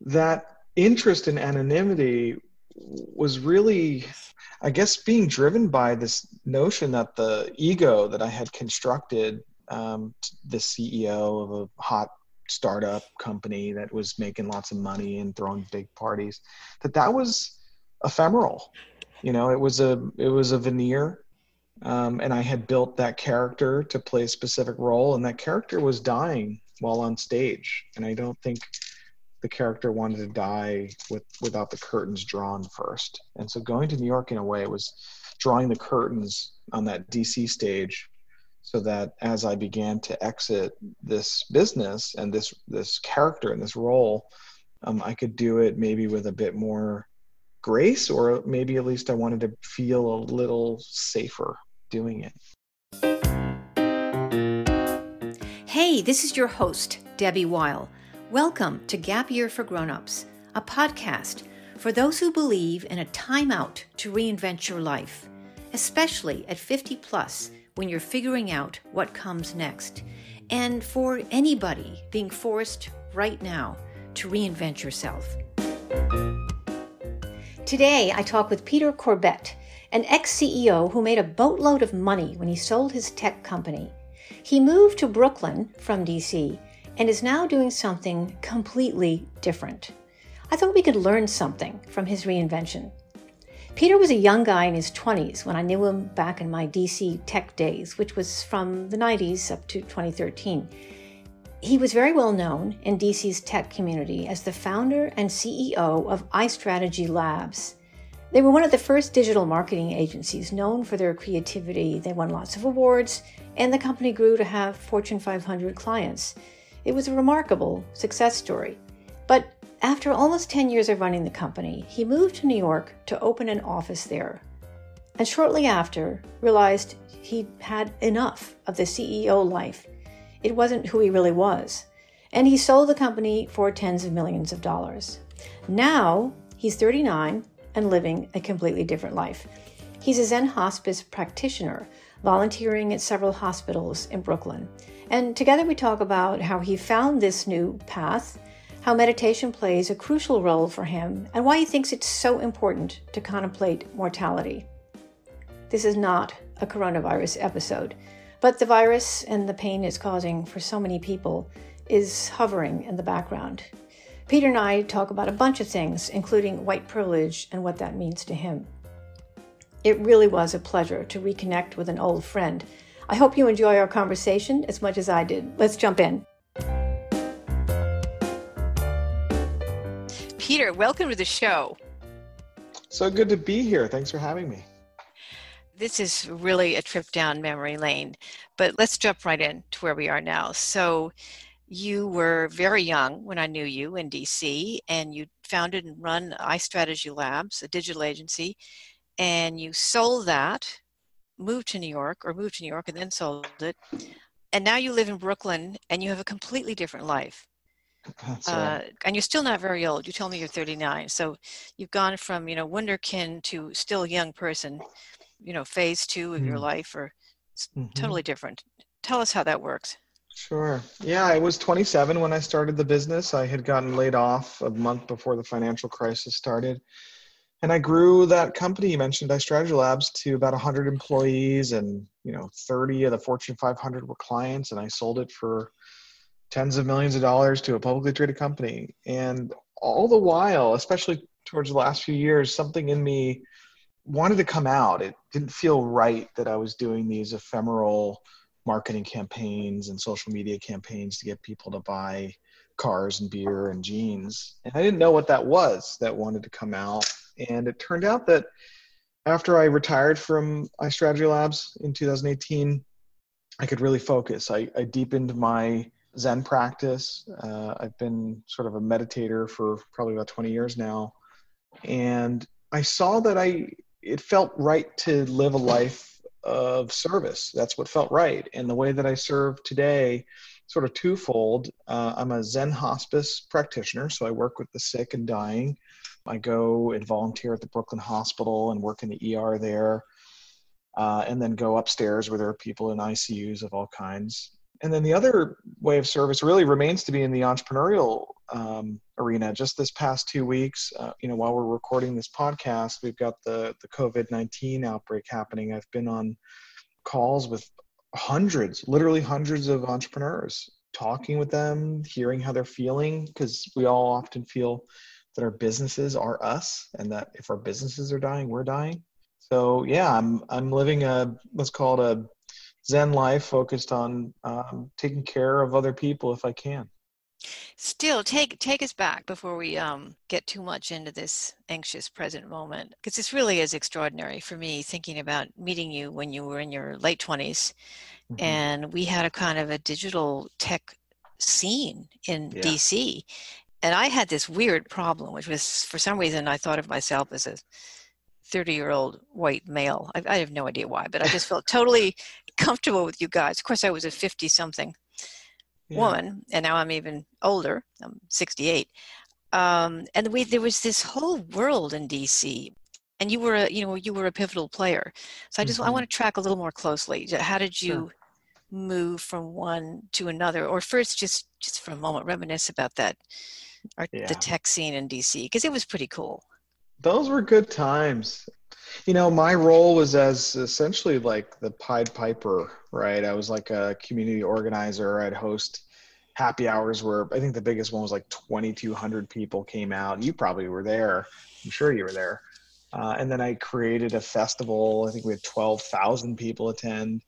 that interest in anonymity was really i guess being driven by this notion that the ego that i had constructed um, the ceo of a hot startup company that was making lots of money and throwing big parties that that was ephemeral. You know it was a it was a veneer um, and i had built that character to play a specific role and that character was dying while on stage. And i don't think the character wanted to die with without the curtains drawn first. And so going to new york in a way was drawing the curtains on that dc stage so that as i began to exit this business and this this character and this role um, i could do it maybe with a bit more grace or maybe at least i wanted to feel a little safer doing it. Hey this is your host debbie weil Welcome to Gap Year for Grownups, a podcast for those who believe in a timeout to reinvent your life, especially at 50 plus when you're figuring out what comes next, and for anybody being forced right now to reinvent yourself. Today, I talk with Peter Corbett, an ex CEO who made a boatload of money when he sold his tech company. He moved to Brooklyn from DC and is now doing something completely different. I thought we could learn something from his reinvention. Peter was a young guy in his 20s when I knew him back in my DC tech days, which was from the 90s up to 2013. He was very well known in DC's tech community as the founder and CEO of iStrategy Labs. They were one of the first digital marketing agencies known for their creativity. They won lots of awards, and the company grew to have Fortune 500 clients. It was a remarkable success story. But after almost 10 years of running the company, he moved to New York to open an office there. And shortly after, realized he'd had enough of the CEO life. It wasn't who he really was. And he sold the company for tens of millions of dollars. Now, he's 39 and living a completely different life. He's a Zen hospice practitioner, volunteering at several hospitals in Brooklyn. And together we talk about how he found this new path, how meditation plays a crucial role for him, and why he thinks it's so important to contemplate mortality. This is not a coronavirus episode, but the virus and the pain it's causing for so many people is hovering in the background. Peter and I talk about a bunch of things, including white privilege and what that means to him. It really was a pleasure to reconnect with an old friend I hope you enjoy our conversation as much as I did. Let's jump in. Peter, welcome to the show. So good to be here. Thanks for having me. This is really a trip down memory lane, but let's jump right in to where we are now. So, you were very young when I knew you in DC, and you founded and run iStrategy Labs, a digital agency, and you sold that moved to New York or moved to New York and then sold it. And now you live in Brooklyn and you have a completely different life. That's uh, and you're still not very old. You told me you're 39. So you've gone from, you know, wonderkin to still a young person, you know, phase two of mm. your mm-hmm. life or mm-hmm. totally different. Tell us how that works. Sure. Yeah, I was 27 when I started the business. I had gotten laid off a month before the financial crisis started and I grew that company you mentioned, iStrategy Labs, to about 100 employees, and you know, 30 of the Fortune 500 were clients, and I sold it for tens of millions of dollars to a publicly traded company. And all the while, especially towards the last few years, something in me wanted to come out. It didn't feel right that I was doing these ephemeral marketing campaigns and social media campaigns to get people to buy cars and beer and jeans. And I didn't know what that was that wanted to come out and it turned out that after I retired from iStrategy Labs in 2018, I could really focus. I, I deepened my Zen practice. Uh, I've been sort of a meditator for probably about 20 years now. And I saw that I it felt right to live a life of service. That's what felt right. And the way that I serve today, sort of twofold. Uh, I'm a Zen hospice practitioner, so I work with the sick and dying. I go and volunteer at the Brooklyn Hospital and work in the ER there, uh, and then go upstairs where there are people in ICUs of all kinds. And then the other way of service really remains to be in the entrepreneurial um, arena. Just this past two weeks, uh, you know, while we're recording this podcast, we've got the the COVID nineteen outbreak happening. I've been on calls with hundreds, literally hundreds of entrepreneurs, talking with them, hearing how they're feeling, because we all often feel that our businesses are us, and that if our businesses are dying, we're dying. So yeah, I'm I'm living a let's call it a Zen life, focused on um, taking care of other people if I can. Still, take take us back before we um, get too much into this anxious present moment, because this really is extraordinary for me. Thinking about meeting you when you were in your late 20s mm-hmm. and we had a kind of a digital tech scene in yeah. DC, and I had this weird problem, which was for some reason I thought of myself as a 30 year old white male. I, I, have no idea why, but I just felt totally comfortable with you guys. Of course, I was a 50 something yeah. woman, and now I'm even older. I'm 68. Um, and we, there was this whole world in DC, and you were a, you know, you were a pivotal player. So I just, mm-hmm. I want to track a little more closely. How did you sure. move from one to another? Or first, just, just for a moment, reminisce about that, or yeah. the tech scene in DC, because it was pretty cool. Those were good times. You know, my role was as essentially like the Pied Piper, right? I was like a community organizer. I'd host happy hours where I think the biggest one was like 2,200 people came out. You probably were there. I'm sure you were there. Uh, and then I created a festival. I think we had 12,000 people attend.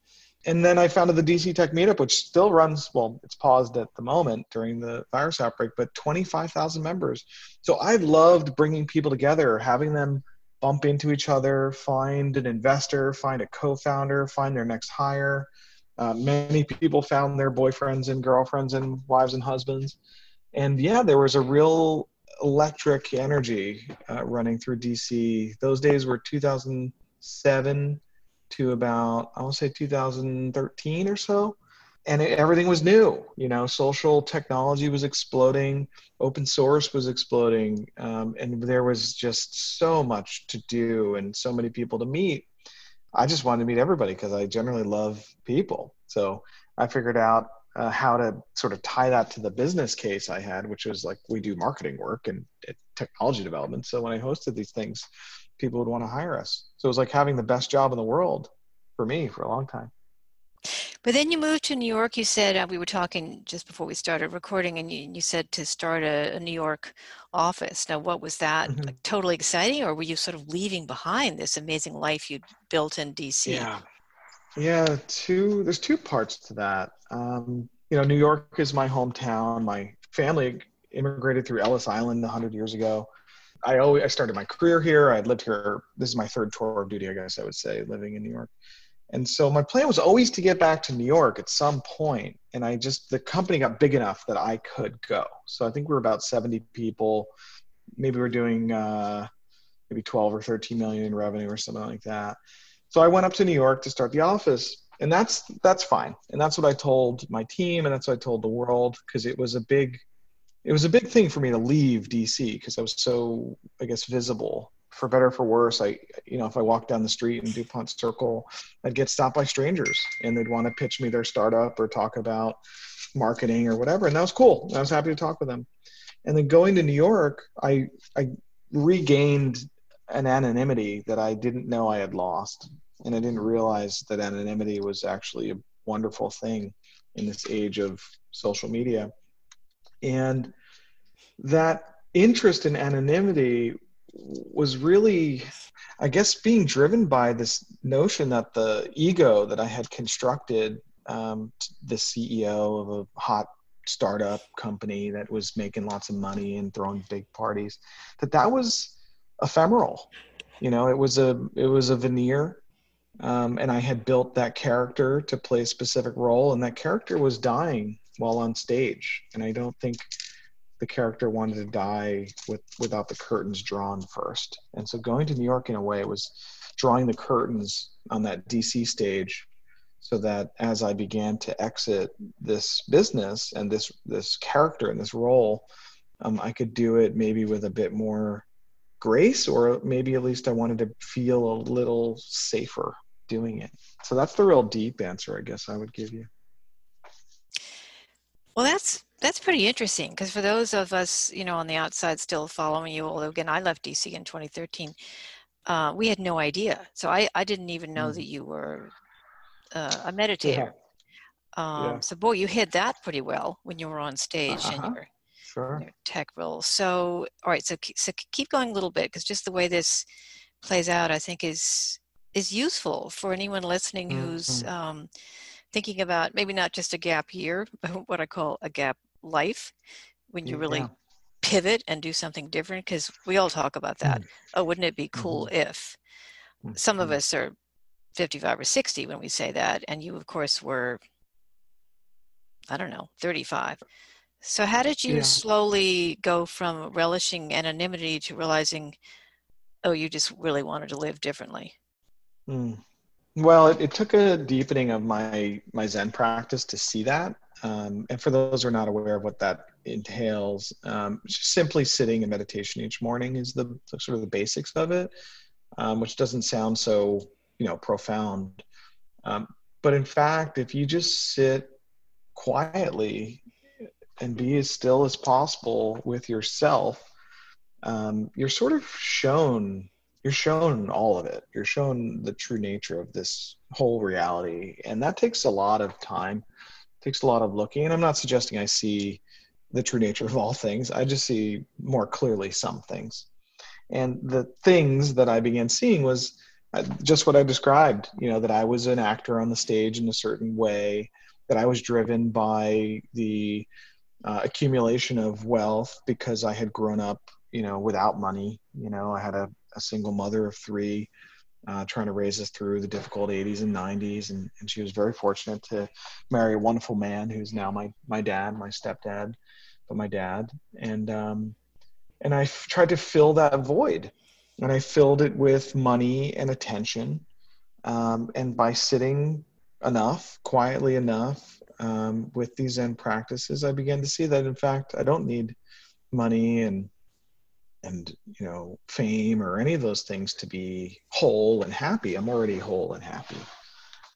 And then I founded the DC Tech Meetup, which still runs, well, it's paused at the moment during the virus outbreak, but 25,000 members. So I loved bringing people together, having them bump into each other, find an investor, find a co-founder, find their next hire. Uh, many people found their boyfriends and girlfriends and wives and husbands, and yeah, there was a real electric energy uh, running through DC. Those days were 2007 to about I want to say 2013 or so and it, everything was new you know social technology was exploding open source was exploding um, and there was just so much to do and so many people to meet. I just wanted to meet everybody because i generally love people. So i figured out uh, how to sort of tie that to the business case i had which was like we do marketing work and technology development. So when i hosted these things people would want to hire us so it was like having the best job in the world for me for a long time but then you moved to New York. You said uh, we were talking just before we started recording, and you, you said to start a, a, New York office. Now, what was that? Mm-hmm. Like totally exciting, or were you sort of leaving behind this amazing life you'd built in DC? Yeah, yeah. Two. There's two parts to that. Um, you know, New York is my hometown. My family immigrated through Ellis Island 100 years ago. I always I started my career here. I lived here. This is my third tour of duty, I guess I would say, living in New York. And so my plan was always to get back to New York at some point. and I just the company got big enough that I could go. So I think we are about 70 people. Maybe we we're doing uh, maybe 12 or 13 million in revenue or something like that. So I went up to New York to start the office, and that's that's fine. And that's what I told my team, and that's what I told the world because it was a big it was a big thing for me to leave DC because I was so I guess visible for better for worse, I, you know, if I walked down the street in Dupont Circle, I'd get stopped by strangers and they'd want to pitch me their startup or talk about marketing or whatever. And that was cool. I was happy to talk with them. And then going to New York, I, I regained an anonymity that I didn't know I had lost. And I didn't realize that anonymity was actually a wonderful thing in this age of social media. And that interest in anonymity was really i guess being driven by this notion that the ego that i had constructed um, the ceo of a hot startup company that was making lots of money and throwing big parties that that was ephemeral. You know it was a it was a veneer um, and i had built that character to play a specific role and that character was dying while on stage and i don't think the character wanted to die with without the curtains drawn first. And so going to New York in a way was drawing the curtains on that DC stage so that as I began to exit this business and this this character and this role, um, I could do it maybe with a bit more grace, or maybe at least I wanted to feel a little safer doing it. So that's the real deep answer, I guess I would give you. Well, that's that's pretty interesting because for those of us, you know, on the outside still following you, although again, I left DC in 2013, uh, we had no idea. So I, I didn't even know mm. that you were uh, a meditator. Yeah. Um, yeah. So boy, you hid that pretty well when you were on stage uh-huh. and your, sure. your tech role. So all right, so so keep going a little bit because just the way this plays out, I think is is useful for anyone listening mm-hmm. who's um, thinking about maybe not just a gap year, but what I call a gap life when you really yeah. pivot and do something different because we all talk about that. Mm. Oh, wouldn't it be cool mm-hmm. if some of mm-hmm. us are 55 or 60 when we say that, and you, of course, were, I don't know, 35. So, how did you yeah. slowly go from relishing anonymity to realizing, oh, you just really wanted to live differently? Mm. Well, it, it, took a deepening of my my Zen practice to see that. Um, and for those who are not aware of what that entails, um, simply sitting in meditation each morning is the, the sort of the basics of it, um, which doesn't sound so you know profound. Um, but in fact, if you just sit quietly and be as still as possible with yourself, um, you're sort of shown you're shown all of it. You're shown the true nature of this whole reality, and that takes a lot of time. It takes a lot of looking. And I'm not suggesting I see the true nature of all things. I just see more clearly some things. And the things that I began seeing was uh, just what I described. You know that I was an actor on the stage in a certain way. That I was driven by the uh, accumulation of wealth because I had grown up, you know, without money. You know, I had a a single mother of three, uh, trying to raise us through the difficult 80s and 90s. And, and she was very fortunate to marry a wonderful man who's now my, my dad, my stepdad, but my dad. And, um, and I f- tried to fill that void. And I filled it with money and attention. Um, and by sitting enough, quietly enough, um, with these Zen practices, I began to see that in fact I don't need money and and you know fame or any of those things to be whole and happy. I'm already whole and happy.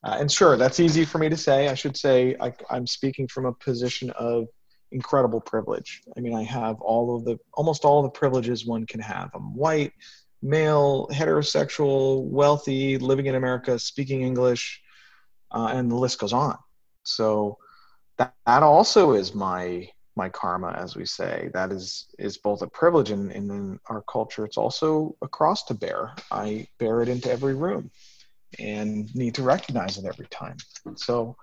Uh, and sure that's easy for me to say. I should say I, i'm speaking from a position of incredible privilege. I mean i have all of the almost all the privileges one can have. I'm white male heterosexual wealthy living in america speaking english uh, and the list goes on. So that, that also is my my karma, as we say. That is is both a privilege and, in our culture, it's also a cross to bear. I bear it into every room and need to recognize it every time. So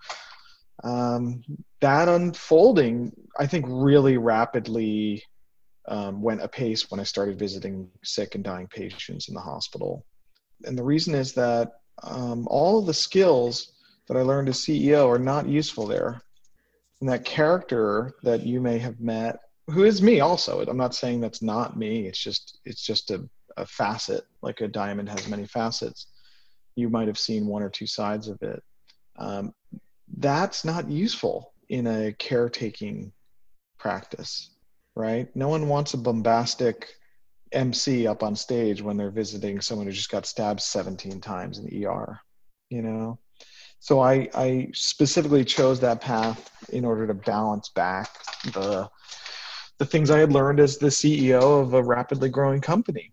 um, that unfolding, I think, really rapidly um, went apace when I started visiting sick and dying patients in the hospital. And the reason is that um, all of the skills that I learned as CEO are not useful there and that character that you may have met who is me also. I'm not saying that's not me. It's just it's just a, a facet like a diamond has many facets. You might have seen one or two sides of it. Um, that's not useful in a caretaking practice right? No one wants a bombastic mc up on stage when they're visiting someone who just got stabbed 17 times in the er you know so I, I specifically chose that path in order to balance back the the things I had learned as the CEO of a rapidly growing company,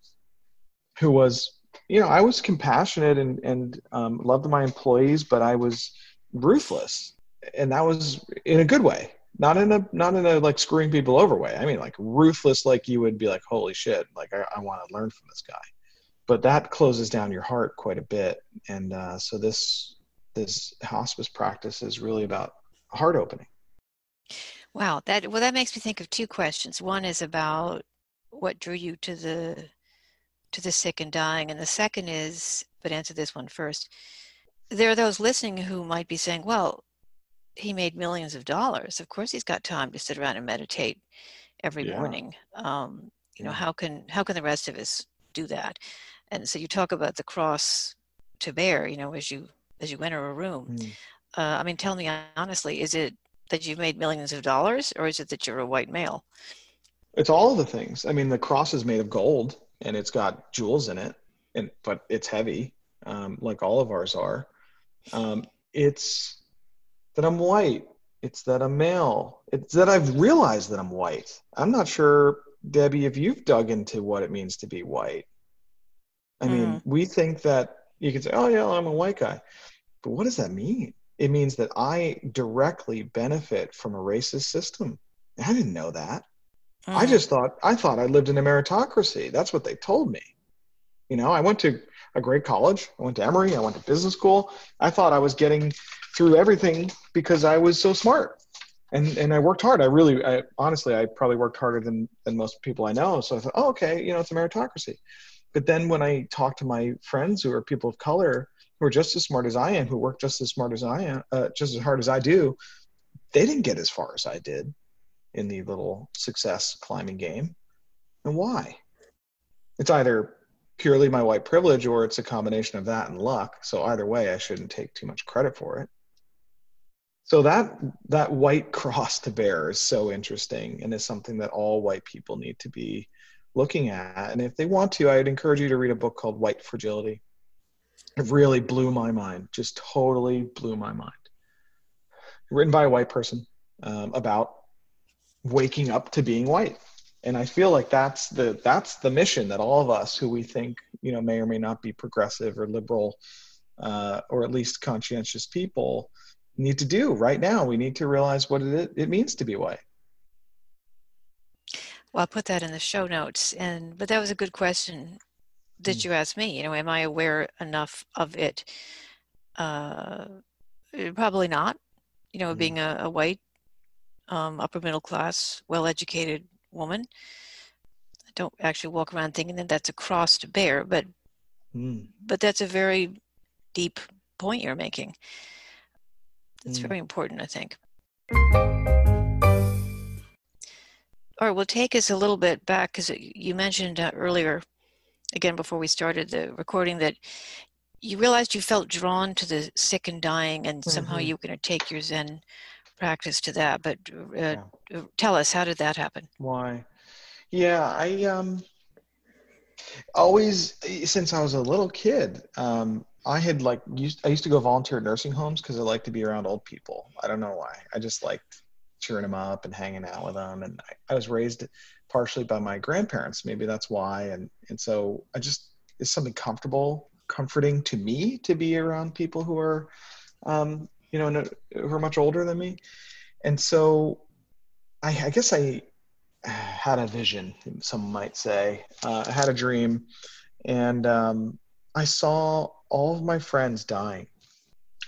who was, you know, I was compassionate and and um, loved my employees, but I was ruthless, and that was in a good way, not in a not in a like screwing people over way. I mean, like ruthless, like you would be like, holy shit, like I, I want to learn from this guy, but that closes down your heart quite a bit, and uh, so this this hospice practice is really about heart opening. Wow, that well that makes me think of two questions. One is about what drew you to the to the sick and dying, and the second is, but answer this one first. There are those listening who might be saying, "Well, he made millions of dollars. Of course, he's got time to sit around and meditate every yeah. morning. Um, you know, how can how can the rest of us do that?" And so you talk about the cross to bear. You know, as you as you enter a room. Mm. Uh, I mean, tell me honestly, is it that you've made millions of dollars or is it that you're a white male? It's all of the things. I mean, the cross is made of gold and it's got jewels in it, and but it's heavy, um, like all of ours are. Um, it's that I'm white it's that I'm male. It's that I've realized that I'm white. I'm not sure, Debbie, if you've dug into what it means to be white. I mm. mean, we think that you can say, oh, yeah, I'm a white guy. But what does that mean? It means that I directly benefit from a racist system. I didn't know that. Mm. I just thought I thought I lived in a meritocracy. That's what they told me. You know, I went to a great college. I went to Emory. I went to business school. I thought I was getting through everything because I was so smart. And and I worked hard. I really, I, honestly, I probably worked harder than than most people I know. So I thought, oh, okay, you know, it's a meritocracy. But then when I talk to my friends who are people of color who are just as smart as I am, who work just as smart as I am, uh, just as hard as I do, they didn't get as far as I did in the little success climbing game. And why? It's either purely my white privilege or it's a combination of that and luck. So either way, I shouldn't take too much credit for it. So that that white cross to bear is so interesting and is something that all white people need to be looking at. And if they want to, I'd encourage you to read a book called White Fragility. Really blew my mind, just totally blew my mind. Written by a white person um, about waking up to being white. And i feel like that's the that's the mission that all of us who we think you know may or may not be progressive or liberal uh, or at least conscientious people need to do right now. We need to realize what it, it means to be white. Well i'll put that in the show notes. And but that was a good question that mm. you asked me you know am i aware enough of it uh, probably not you know mm. being a, a white um, upper middle class, well educated woman. I don't actually walk around thinking that that's a cross to bear, but mm. but that's a very deep point you're making. It's mm. very important, I think. All right, we'll take us a little bit back because you mentioned uh, earlier, again before we started the recording, that you realized you felt drawn to the sick and dying, and mm-hmm. somehow you were going to take your Zen practice to that. But uh, yeah. Uh, tell us, how did that happen? Why? Yeah, I um always since I was a little kid, um, I had like used I used to go volunteer at nursing homes because I like to be around old people. I don't know why. I just liked cheering them up and hanging out with them. And I, I was raised partially by my grandparents. Maybe that's why. And and so I just it's something comfortable, comforting to me to be around people who are um, you know, who are much older than me. And so I, I guess I had a vision, some might say. Uh, I had a dream, and um, I saw all of my friends dying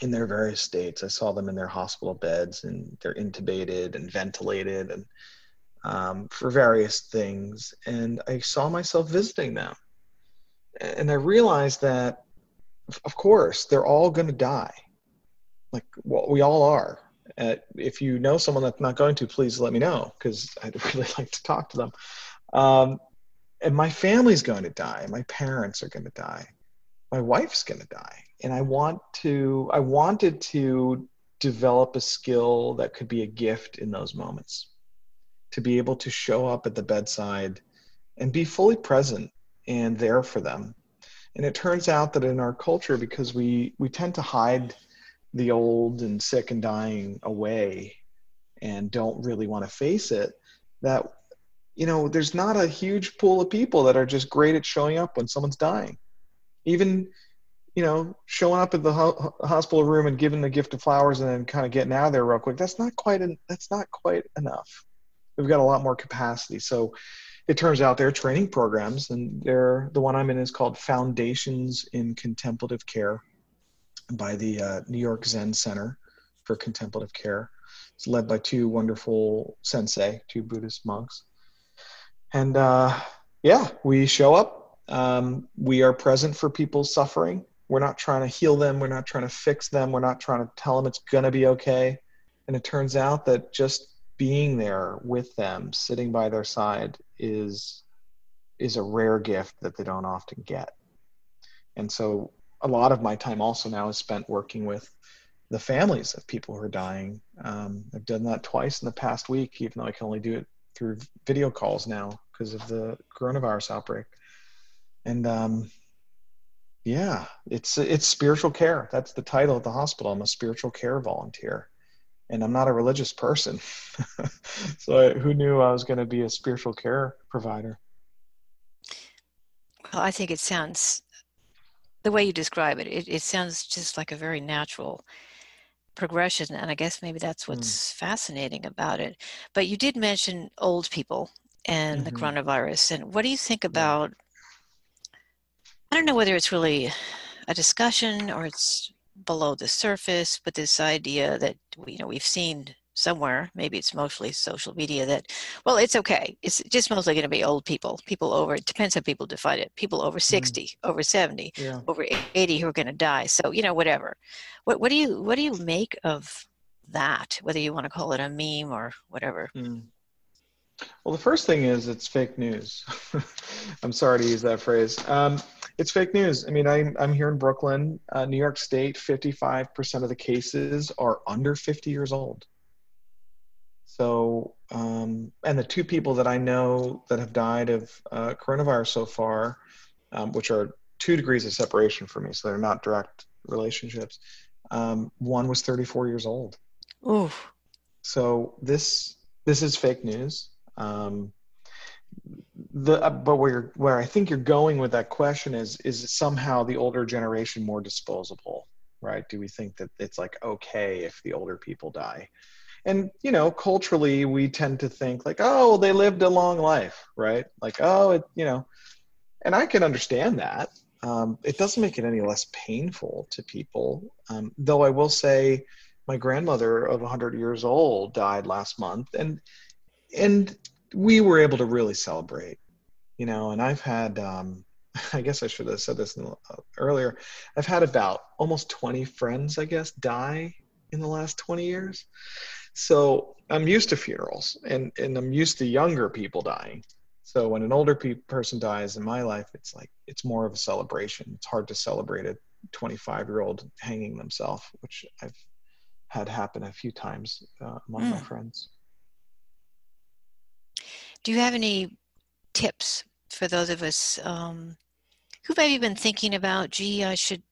in their various states. I saw them in their hospital beds, and they're intubated and ventilated, and um, for various things. And I saw myself visiting them, and I realized that, of course, they're all going to die like well, we all are. Uh, if you know someone that's not going to, please let me know because I'd really like to talk to them. Um, and my family's going to die. My parents are going to die. My wife's going to die. And I want to. I wanted to develop a skill that could be a gift in those moments. To be able to show up at the bedside and be fully present and there for them. And it turns out that in our culture, because we we tend to hide the old and sick and dying away and don't really want to face it that you know there's not a huge pool of people that are just great at showing up when someone's dying even you know showing up at the ho- hospital room and giving the gift of flowers and then kind of getting out of there real quick that's not quite an, that's not quite enough we've got a lot more capacity so it turns out there are training programs and they're the one i'm in is called foundations in contemplative care by the uh, New York Zen Center for Contemplative Care. It's led by two wonderful sensei, two Buddhist monks. And uh, yeah, we show up. Um, we are present for people's suffering. We're not trying to heal them. We're not trying to fix them. We're not trying to tell them it's going to be okay. And it turns out that just being there with them, sitting by their side, is is a rare gift that they don't often get. And so a lot of my time also now is spent working with the families of people who are dying. Um, I've done that twice in the past week, even though I can only do it through video calls now because of the coronavirus outbreak. And um, yeah, it's it's spiritual care. That's the title of the hospital. I'm a spiritual care volunteer, and I'm not a religious person. so I, who knew I was going to be a spiritual care provider? Well, I think it sounds the way you describe it, it, it sounds just like a very natural progression and i guess maybe that's hmm. what's mm. fascinating about it but you did mention old people and mm-hmm. the coronavirus and what do you think about i don't know whether it's really a discussion or it's below the surface but this idea that you know we've seen somewhere maybe it's mostly social media that well it's okay it's just mostly going to be old people people over it depends how people define it people over 60 mm. over 70 yeah. over 80 who are going to die so you know whatever what, what do you what do you make of that whether you want to call it a meme or whatever mm. Well the first thing is it's fake news i'm sorry to use that phrase um, it's fake news i mean i'm, I'm here in brooklyn uh, new york state 55% of the cases are under 50 years old so, um, and the two people that I know that have died of uh, coronavirus so far, um, which are two degrees of separation for me, so they're not direct relationships. Um, one was 34 years old. Oof. So this this is fake news. Um, the uh, but where where I think you're going with that question is is somehow the older generation more disposable, right? Do we think that it's like okay if the older people die? and you know culturally we tend to think like oh they lived a long life right like oh it you know and i can understand that um, it doesn't make it any less painful to people um, though i will say my grandmother of 100 years old died last month and and we were able to really celebrate you know and i've had um, i guess i should have said this uh, earlier i've had about almost 20 friends i guess die in the last 20 years so I'm used to funerals and, and I'm used to younger people dying. So when an older pe- person dies in my life, it's like, it's more of a celebration. It's hard to celebrate a 25 year old hanging themselves, which I've had happen a few times uh, among mm. my friends. Do you have any tips for those of us um, who've maybe been thinking about, gee, I should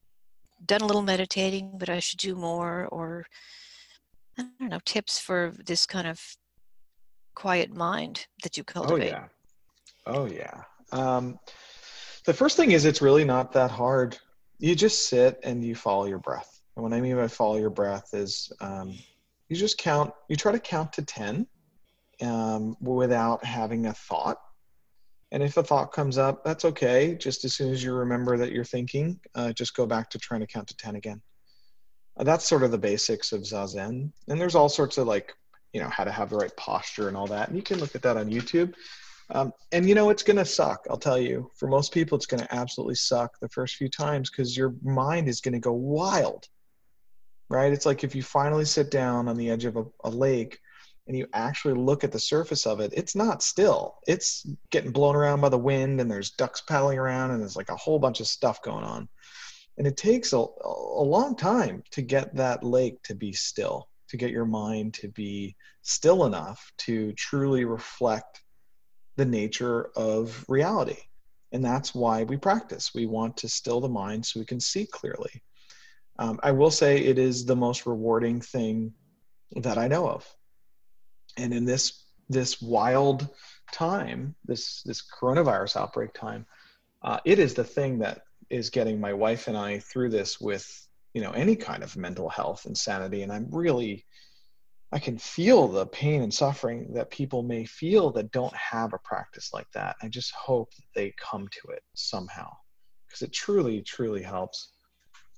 done a little meditating, but I should do more, or I don't know, tips for this kind of quiet mind that you oh, cultivate? Oh, yeah. Oh, yeah. Um, the first thing is it's really not that hard. You just sit and you follow your breath. And what I mean by follow your breath is um, you just count, you try to count to 10 um, without having a thought. And if a thought comes up, that's okay. Just as soon as you remember that you're thinking, uh, just go back to trying to count to 10 again. That's sort of the basics of zazen. And there's all sorts of like you know how to have the right posture and all that. And you can look at that on youtube. Um, and you know it's going to suck i'll tell you. For most people it's going to absolutely suck the first few times because your mind is going to go wild right? It's like if you finally sit down on the edge of a, a lake and you actually look at the surface of it it's not still. It's getting blown around by the wind and there's ducks paddling around and there's like a whole bunch of stuff going on. And it takes a, a long time to get that lake to be still to get your mind to be still enough to truly reflect the nature of reality. And that's why we practice. We want to still the mind so we can see clearly. Um, i will say it is the most rewarding thing that i know of and in this this wild time this this coronavirus outbreak time uh, it is the thing that is getting my wife and I through this with you know any kind of mental health and sanity. And i'm really i can feel the pain and suffering that people may feel that don't have a practice like that. I just hope that they come to it somehow because it truly truly helps.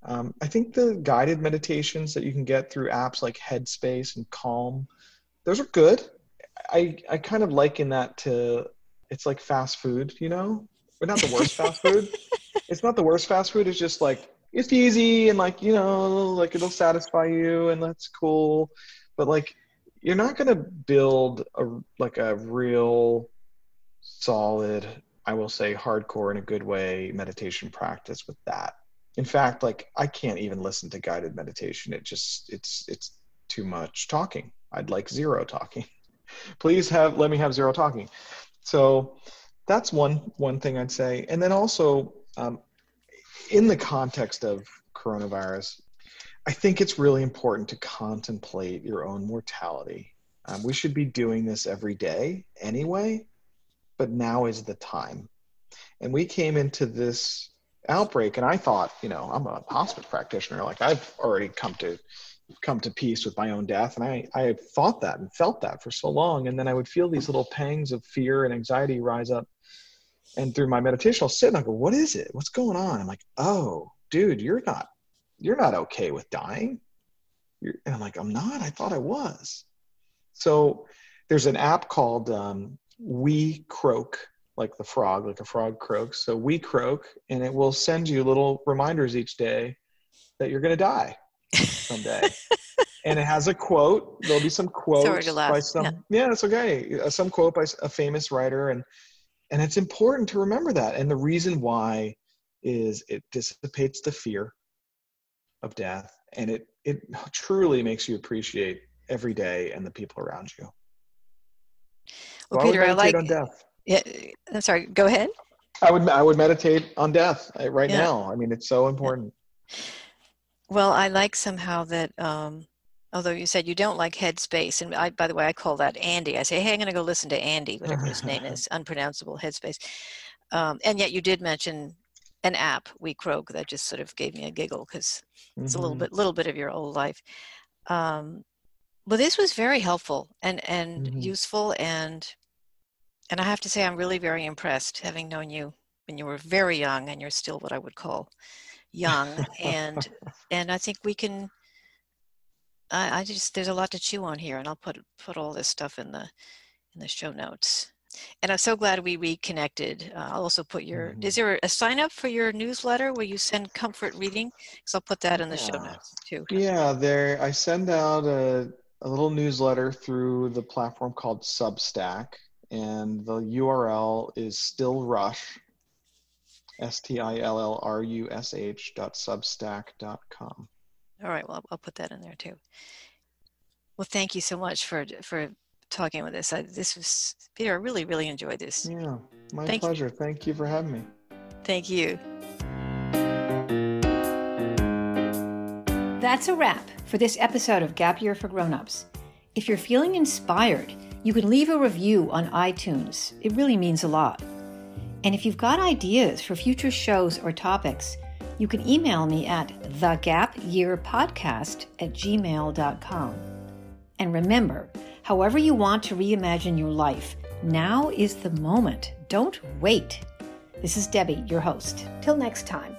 Um, i think the guided meditations that you can get through apps like headspace and calm those are good i i kind of liken that to it's like fast food you know but not the worst fast food it's not the worst fast food. It's just like it's easy and like you know like it'll satisfy you and that's cool. But like you're not gonna build a like a real solid, I will say hardcore in a good way meditation practice with that. In fact, like I can't even listen to guided meditation. It just it's it's too much talking. I'd like zero talking. Please have let me have zero talking. So that's one one thing I'd say. And then also um, in the context of coronavirus, I think it's really important to contemplate your own mortality. Um, we should be doing this every day anyway, but now is the time. And we came into this outbreak, and I thought, you know, I'm a hospice practitioner. Like I've already come to come to peace with my own death, and I I thought that and felt that for so long, and then I would feel these little pangs of fear and anxiety rise up. And through my meditation, I'll sit and I go, "What is it? What's going on?" I'm like, "Oh, dude, you're not you're not okay with dying. You're, and I'm like, I'm not. I thought I was. So there's an app called um, We Croak, like the frog, like a frog croaks. So We Croak, and it will send you little reminders each day that you're going to die someday. and it has a quote. There'll be some quotes by some. Yeah. yeah, it's okay. Uh, some quote by a famous writer, and and it's important to remember that. And the reason why is it dissipates the fear of death and it it truly makes you appreciate every day and the people around you well peter i, like on death yeah i'm sorry go ahead i would i would meditate on death uh, right yeah. now i mean it's so important well i like somehow that um although you said you don't like headspace and I, by the way i call that andy i say hey i'm going to go listen to andy whatever his name is unpronounceable headspace um, and yet you did mention an app, We Croak, that just sort of gave me a giggle because mm-hmm. it's a little mm-hmm. bit little bit of your old life. Um, but this was very helpful and and mm-hmm. useful and and I have to say I'm really very impressed having known you when you were very young and you're still what I would call young and and I think we can I, I just there's a lot to chew on here and I'll put put all this stuff in the in the show notes and I'm so glad we reconnected. Uh, I'll also put your, mm-hmm. is there a sign up for your newsletter where you send comfort reading? Because I'll put that in the yeah. show notes too. Yeah, there, I send out a, a little newsletter through the platform called Substack, and the URL is still rush, S T I L L R U S H dot substack dot com. All right, well, I'll put that in there too. Well, thank you so much for for talking with us. I, this was Peter. I really, really enjoyed this. Yeah, my Thank pleasure. You. Thank you for having me. Thank you. That's a wrap for this episode of Gap Year for Grownups. If you're feeling inspired, you can leave a review on iTunes. It really means a lot. And if you've got ideas for future shows or topics, you can email me at thegapyearpodcast at gmail.com. And remember, However, you want to reimagine your life, now is the moment. Don't wait. This is Debbie, your host. Till next time.